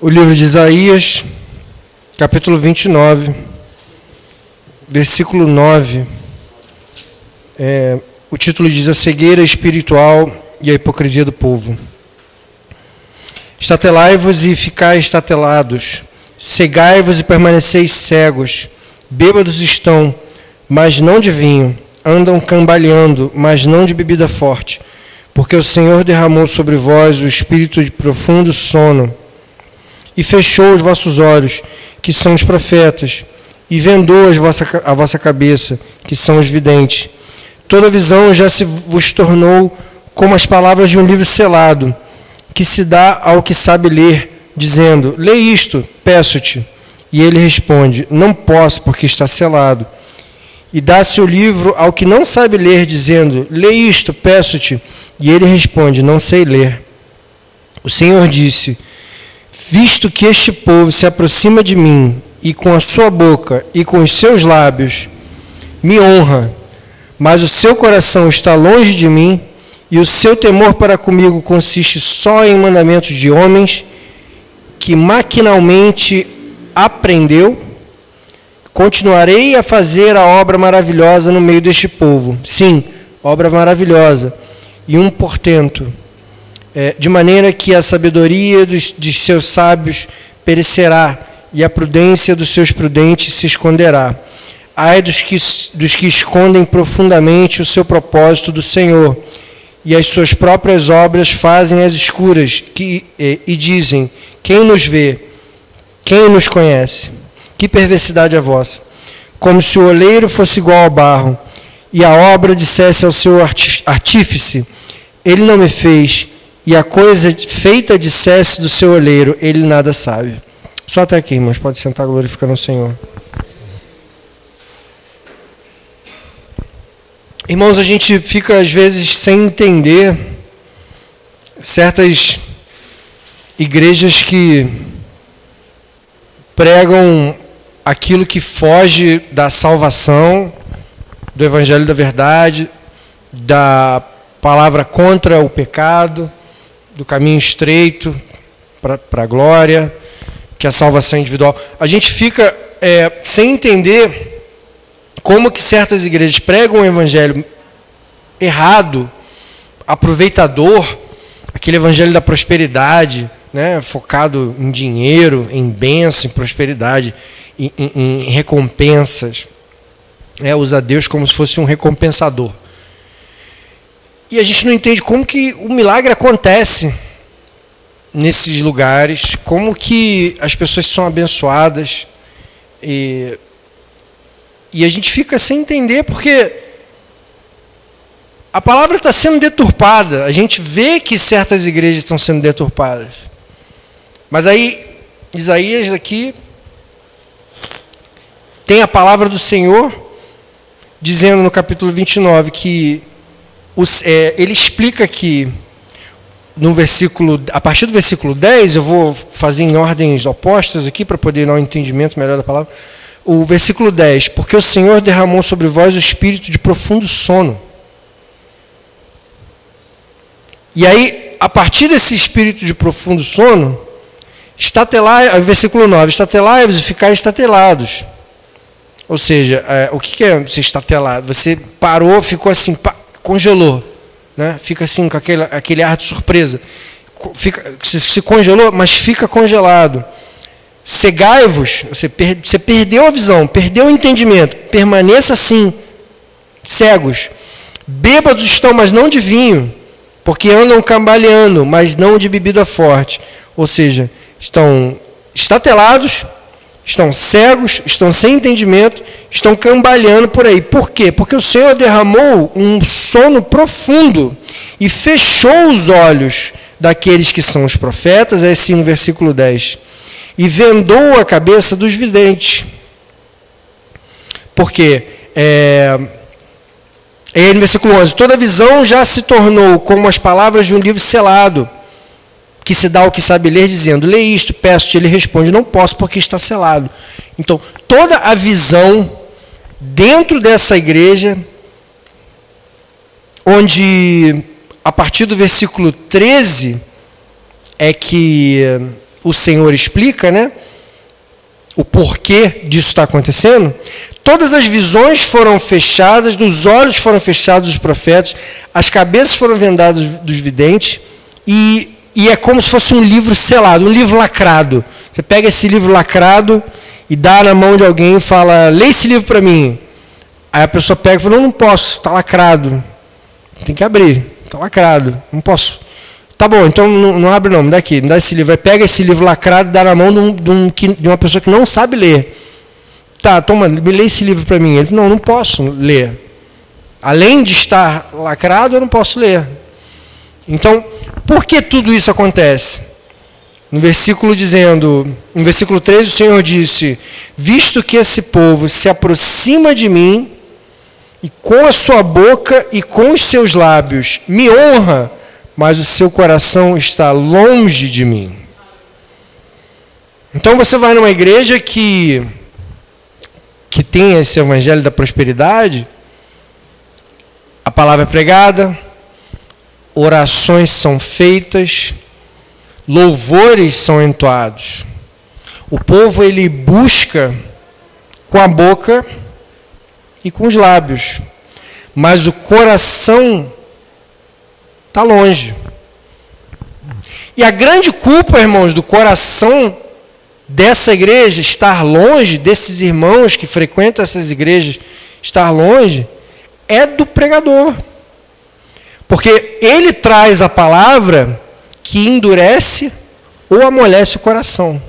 o livro de Isaías, capítulo 29, versículo 9. É, o título diz A cegueira espiritual e a hipocrisia do povo. Estatelai-vos e ficai estatelados, cegai-vos e permaneceis cegos, bêbados estão, mas não de vinho, andam cambaleando, mas não de bebida forte, porque o Senhor derramou sobre vós o espírito de profundo sono e fechou os vossos olhos, que são os profetas, e vendou a vossa, a vossa cabeça, que são os videntes. Toda visão já se vos tornou como as palavras de um livro selado, que se dá ao que sabe ler, dizendo: Lê isto, peço-te. E ele responde: Não posso, porque está selado. E dá-se o livro ao que não sabe ler, dizendo: Lê isto, peço-te. E ele responde: Não sei ler. O Senhor disse: Visto que este povo se aproxima de mim, e com a sua boca e com os seus lábios me honra, mas o seu coração está longe de mim, e o seu temor para comigo consiste só em mandamentos de homens que maquinalmente aprendeu, continuarei a fazer a obra maravilhosa no meio deste povo. Sim, obra maravilhosa. E um portento é, de maneira que a sabedoria dos, de seus sábios perecerá e a prudência dos seus prudentes se esconderá. Ai dos que, dos que escondem profundamente o seu propósito do Senhor e as suas próprias obras fazem as escuras que, e, e dizem: Quem nos vê? Quem nos conhece? Que perversidade é vossa! Como se o oleiro fosse igual ao barro e a obra dissesse ao seu artífice: Ele não me fez e a coisa feita dissesse do seu olheiro, ele nada sabe. Só até aqui, irmãos, pode sentar glorificando o Senhor. Irmãos, a gente fica às vezes sem entender certas igrejas que pregam aquilo que foge da salvação, do evangelho da verdade, da palavra contra o pecado do caminho estreito para a glória, que é a salvação individual. A gente fica é, sem entender como que certas igrejas pregam o evangelho errado, aproveitador, aquele evangelho da prosperidade, né, focado em dinheiro, em bênção, em prosperidade, em, em, em recompensas. É, usa Deus como se fosse um recompensador. E a gente não entende como que o milagre acontece nesses lugares, como que as pessoas são abençoadas. E, e a gente fica sem entender porque a palavra está sendo deturpada. A gente vê que certas igrejas estão sendo deturpadas. Mas aí, Isaías aqui tem a palavra do Senhor dizendo no capítulo 29 que os, é, ele explica que no versículo, a partir do versículo 10, eu vou fazer em ordens opostas aqui para poder dar um entendimento melhor da palavra. O versículo 10, porque o Senhor derramou sobre vós o espírito de profundo sono. E aí, a partir desse espírito de profundo sono, estatelai, versículo 9, estatelai-vos e ficai estatelados. Ou seja, é, o que é ser estatelado? Você parou, ficou assim, congelou. Né? Fica assim com aquele, aquele ar de surpresa. Fica, se, se congelou, mas fica congelado. Cegai-vos, você, per, você perdeu a visão, perdeu o entendimento. Permaneça assim, cegos. Bêbados estão, mas não de vinho, porque andam cambaleando, mas não de bebida forte. Ou seja, estão estatelados, estão cegos, estão sem entendimento, estão cambaleando por aí. Por quê? Porque o Senhor derramou um sono profundo e fechou os olhos daqueles que são os profetas, é assim no versículo 10. E vendou a cabeça dos videntes. Porque, é, é no versículo 11: toda visão já se tornou como as palavras de um livro selado que se dá ao que sabe ler, dizendo: Lê isto, peço-te. Ele responde: Não posso, porque está selado. Então, toda a visão dentro dessa igreja, onde a partir do versículo 13 é que o Senhor explica, né? O porquê disso está acontecendo. Todas as visões foram fechadas, os olhos foram fechados dos profetas, as cabeças foram vendadas dos videntes, e, e é como se fosse um livro selado, um livro lacrado. Você pega esse livro lacrado e dá na mão de alguém e fala: lê esse livro para mim. Aí a pessoa pega e fala: não, não posso, está lacrado. Tem que abrir, está lacrado, não posso. Tá bom, então não, não, abre não, me dá aqui, me dá esse livro. Aí pega esse livro lacrado e dá na mão de, um, de, um, de uma pessoa que não sabe ler. Tá, toma, me lê esse livro para mim. Ele falou, não, não posso ler. Além de estar lacrado, eu não posso ler. Então, por que tudo isso acontece? No versículo dizendo, no versículo 13, o Senhor disse: Visto que esse povo se aproxima de mim, e com a sua boca e com os seus lábios me honra, mas o seu coração está longe de mim. Então você vai numa igreja que que tem esse evangelho da prosperidade, a palavra é pregada, orações são feitas, louvores são entoados. O povo ele busca com a boca e com os lábios, mas o coração está longe. E a grande culpa, irmãos, do coração dessa igreja estar longe, desses irmãos que frequentam essas igrejas estar longe, é do pregador. Porque ele traz a palavra que endurece ou amolece o coração.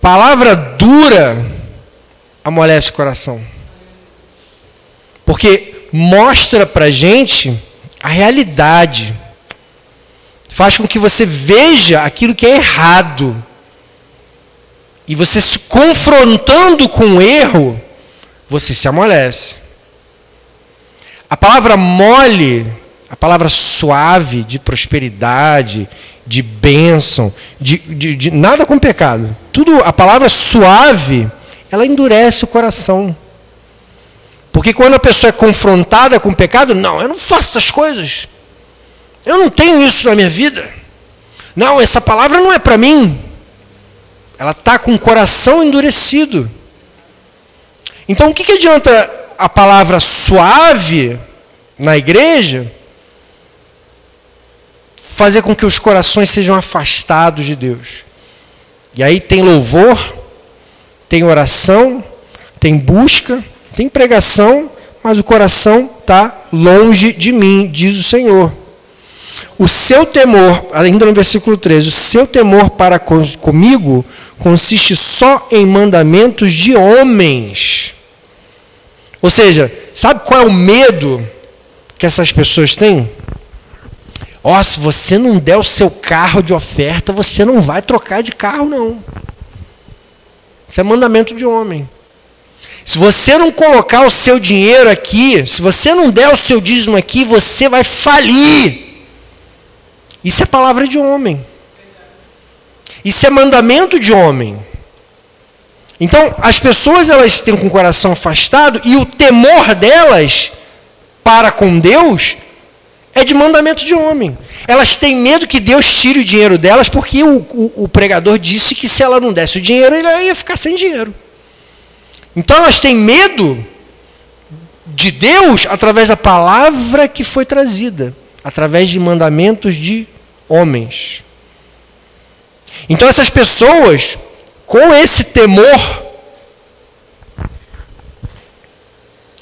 Palavra dura amolece o coração. Porque mostra para gente a realidade. Faz com que você veja aquilo que é errado. E você se confrontando com o erro, você se amolece. A palavra mole, a palavra suave, de prosperidade, de bênção, de, de, de nada com pecado. Tudo, a palavra suave, ela endurece o coração. Porque quando a pessoa é confrontada com o pecado, não, eu não faço essas coisas. Eu não tenho isso na minha vida. Não, essa palavra não é para mim. Ela está com o coração endurecido. Então, o que, que adianta a palavra suave na igreja fazer com que os corações sejam afastados de Deus? E aí tem louvor, tem oração, tem busca, tem pregação, mas o coração está longe de mim, diz o Senhor. O seu temor, ainda no versículo 13, o seu temor para comigo consiste só em mandamentos de homens. Ou seja, sabe qual é o medo que essas pessoas têm? Ó, oh, se você não der o seu carro de oferta, você não vai trocar de carro, não. Isso é mandamento de homem. Se você não colocar o seu dinheiro aqui, se você não der o seu dízimo aqui, você vai falir. Isso é palavra de homem. Isso é mandamento de homem. Então, as pessoas elas têm com o coração afastado e o temor delas para com Deus é de mandamento de homem. Elas têm medo que Deus tire o dinheiro delas porque o, o, o pregador disse que se ela não desse o dinheiro, ele ia ficar sem dinheiro. Então elas têm medo de Deus através da palavra que foi trazida, através de mandamentos de homens. Então essas pessoas, com esse temor,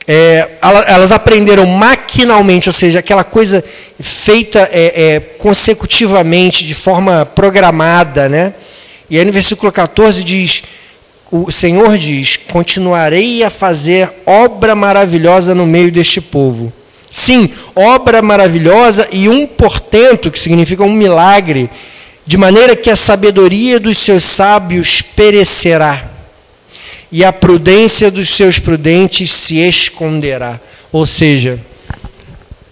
é, elas aprenderam maquinalmente, ou seja, aquela coisa feita é, é, consecutivamente, de forma programada, né? E aí no versículo 14 diz: o Senhor diz: continuarei a fazer obra maravilhosa no meio deste povo. Sim, obra maravilhosa e um portento, que significa um milagre, de maneira que a sabedoria dos seus sábios perecerá e a prudência dos seus prudentes se esconderá. Ou seja,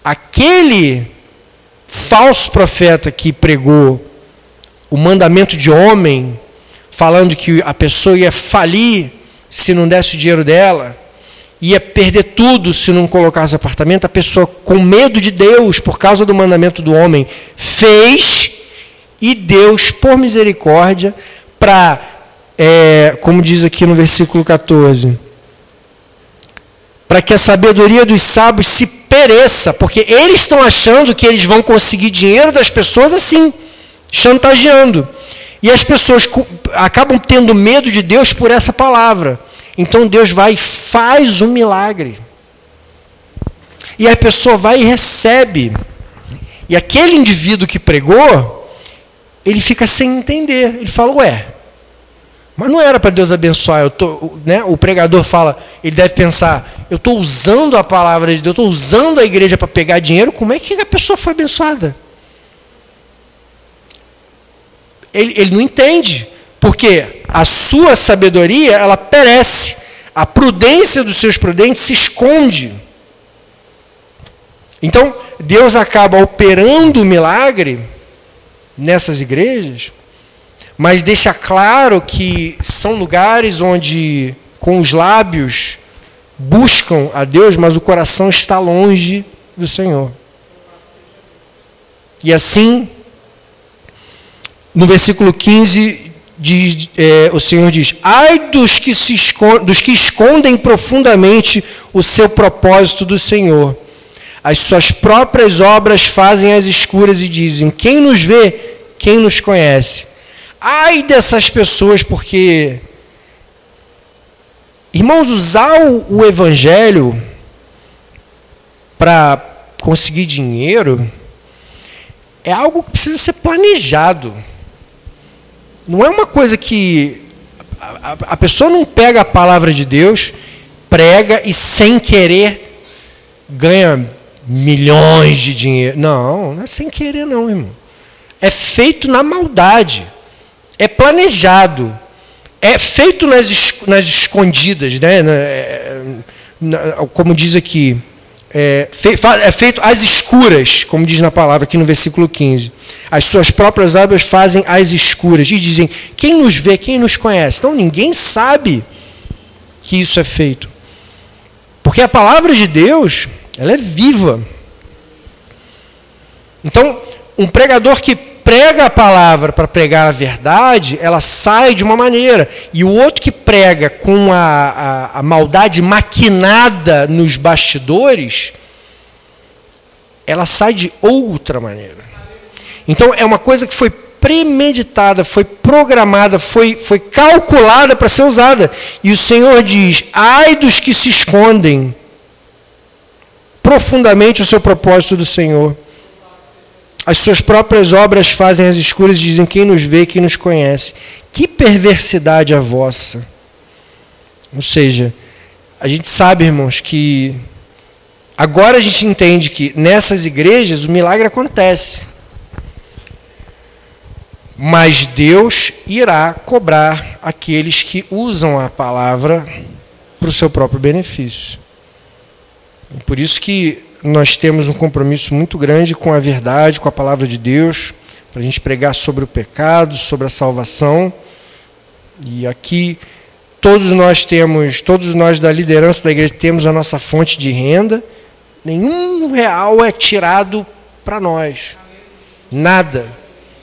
aquele falso profeta que pregou o mandamento de homem falando que a pessoa ia falir se não desse o dinheiro dela, ia perder tudo se não colocasse apartamento, a pessoa com medo de Deus, por causa do mandamento do homem, fez E Deus, por misericórdia, para, é, como diz aqui no versículo 14, para que a sabedoria dos sábios se pereça, porque eles estão achando que eles vão conseguir dinheiro das pessoas assim, chantageando. E as pessoas acabam tendo medo de Deus por essa palavra. Então Deus vai e faz um milagre. E a pessoa vai e recebe. E aquele indivíduo que pregou, ele fica sem entender. Ele fala, ué, mas não era para Deus abençoar. Eu tô, né? O pregador fala, ele deve pensar, eu estou usando a palavra de Deus, estou usando a igreja para pegar dinheiro, como é que a pessoa foi abençoada? Ele, ele não entende, porque a sua sabedoria, ela perece. A prudência dos seus prudentes se esconde. Então, Deus acaba operando o milagre nessas igrejas, mas deixa claro que são lugares onde, com os lábios, buscam a Deus, mas o coração está longe do Senhor. E assim, no versículo 15, diz, é, o Senhor diz: Ai dos que, se escondem, dos que escondem profundamente o seu propósito do Senhor as suas próprias obras fazem as escuras e dizem: Quem nos vê, quem nos conhece? Ai dessas pessoas, porque, irmãos, usar o, evangelho para conseguir dinheiro é algo que precisa ser planejado. Não é uma coisa que a pessoa não pega a palavra de Deus, prega e sem querer ganha milhões de dinheiro. Não, não é sem querer, não, irmão. É feito na maldade. É planejado. É feito nas, nas escondidas, né? É, como diz aqui. É, é feito às escuras, como diz na palavra aqui no versículo 15. As suas próprias obras fazem às escuras. E dizem: quem nos vê, quem nos conhece? Não, ninguém sabe que isso é feito. Porque a palavra de Deus ela é viva. Então, um pregador que prega a palavra para pregar a verdade, ela sai de uma maneira. E o outro que prega com a, a, a maldade maquinada nos bastidores, ela sai de outra maneira. Então, é uma coisa que foi premeditada, foi programada, foi, foi calculada para ser usada. E o Senhor diz: ai dos que se escondem profundamente o seu propósito do Senhor. As suas próprias obras fazem as escuras e dizem quem nos vê, quem nos conhece. Que perversidade a vossa. Ou seja, a gente sabe, irmãos, que agora a gente entende que nessas igrejas o milagre acontece. Mas Deus irá cobrar aqueles que usam a palavra para o seu próprio benefício. Por isso que nós temos um compromisso muito grande com a verdade, com a palavra de Deus, para a gente pregar sobre o pecado, sobre a salvação. E aqui todos nós temos, todos nós da liderança da igreja temos a nossa fonte de renda. Nenhum real é tirado para nós. Nada.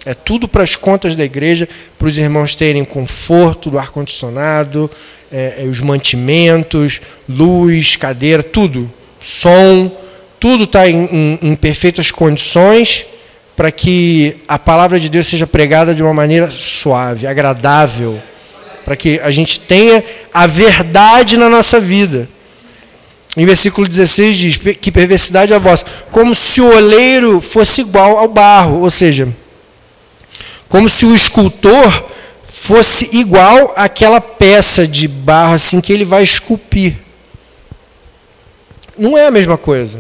É tudo para as contas da igreja, para os irmãos terem conforto do ar-condicionado, é, é os mantimentos, luz, cadeira, tudo som, tudo está em, em, em perfeitas condições para que a palavra de Deus seja pregada de uma maneira suave, agradável, para que a gente tenha a verdade na nossa vida. Em versículo 16 diz: Que perversidade é a vossa, como se o oleiro fosse igual ao barro, ou seja, como se o escultor fosse igual àquela peça de barro assim que ele vai esculpir não é a mesma coisa.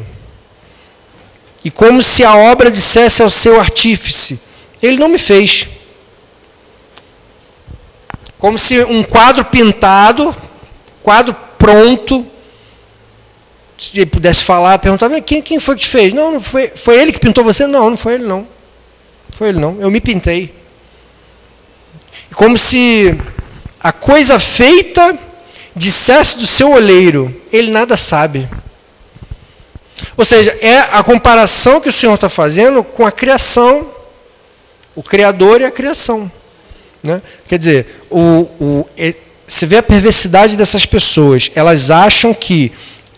E como se a obra dissesse ao seu artífice: Ele não me fez. Como se um quadro pintado, quadro pronto, se ele pudesse falar, perguntava: quem, quem foi que te fez? Não, não foi, foi ele que pintou você? Não, não foi ele não. Foi ele não. Eu me pintei. Como se a coisa feita dissesse do seu olheiro: Ele nada sabe. Ou seja, é a comparação que o Senhor está fazendo com a criação. o Criador e a criação. Né? Quer dizer, o, o, você vê a perversidade dessas pessoas. Elas acham que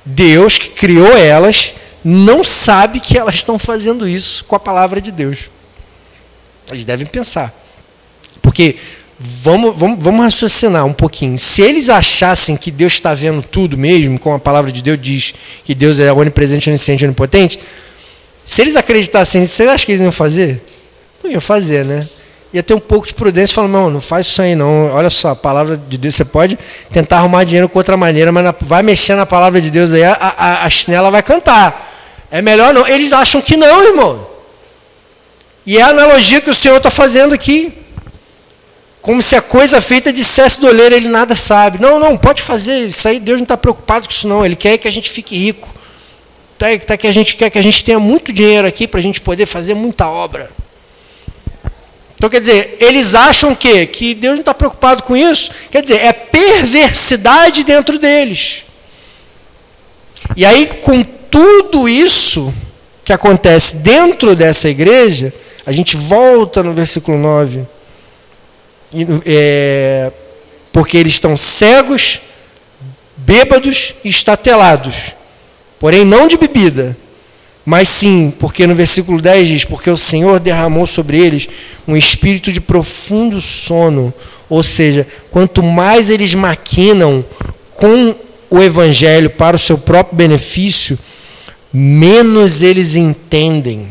Deus, que criou elas, não sabe que elas estão fazendo isso com a palavra de Deus. Eles devem pensar. Porque vamos, vamos, vamos raciocinar um pouquinho. Se eles achassem que Deus está vendo tudo mesmo, como a palavra de Deus diz que Deus é onipresente, onisciente, onipotente, se eles acreditassem você acha que eles iam fazer? Não iam fazer, né? Ia ter um pouco de prudência falar, não, não faz isso aí não. Olha só, a palavra de Deus, você pode tentar arrumar dinheiro com outra maneira, mas na, vai mexer na palavra de Deus aí, a, a, a chinela vai cantar. É melhor não. Eles acham que não, irmão. E é a analogia que o Senhor está fazendo aqui. Como se a coisa feita dissesse do olheiro, ele nada sabe. Não, não, pode fazer isso aí, Deus não está preocupado com isso não. Ele quer que a gente fique rico. Tá, tá que a gente quer que a gente tenha muito dinheiro aqui para a gente poder fazer muita obra. Então, quer dizer, eles acham que, que Deus não está preocupado com isso. Quer dizer, é perversidade dentro deles. E aí, com tudo isso que acontece dentro dessa igreja, a gente volta no versículo 9. É, porque eles estão cegos, bêbados e estatelados, porém não de bebida, mas sim, porque no versículo 10 diz: Porque o Senhor derramou sobre eles um espírito de profundo sono. Ou seja, quanto mais eles maquinam com o evangelho para o seu próprio benefício, menos eles entendem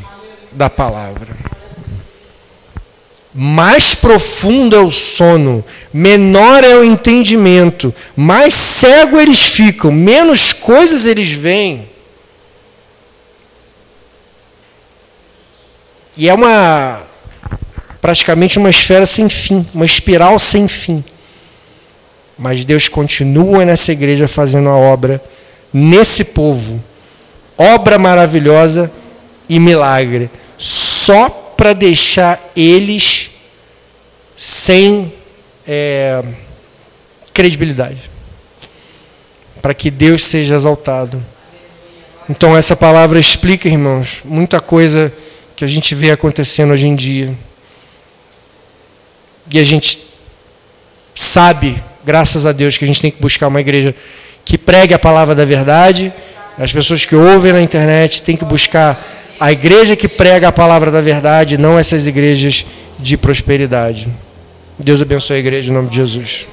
da palavra. Mais profundo é o sono, menor é o entendimento, mais cego eles ficam, menos coisas eles veem. E é uma praticamente uma esfera sem fim, uma espiral sem fim. Mas Deus continua nessa igreja fazendo a obra nesse povo. Obra maravilhosa e milagre, só para deixar eles sem é, credibilidade, para que Deus seja exaltado. Então essa palavra explica, irmãos, muita coisa que a gente vê acontecendo hoje em dia. E a gente sabe, graças a Deus, que a gente tem que buscar uma igreja que pregue a palavra da verdade. As pessoas que ouvem na internet têm que buscar a igreja que prega a palavra da verdade, não essas igrejas de prosperidade. Deus abençoe a igreja em nome de Jesus.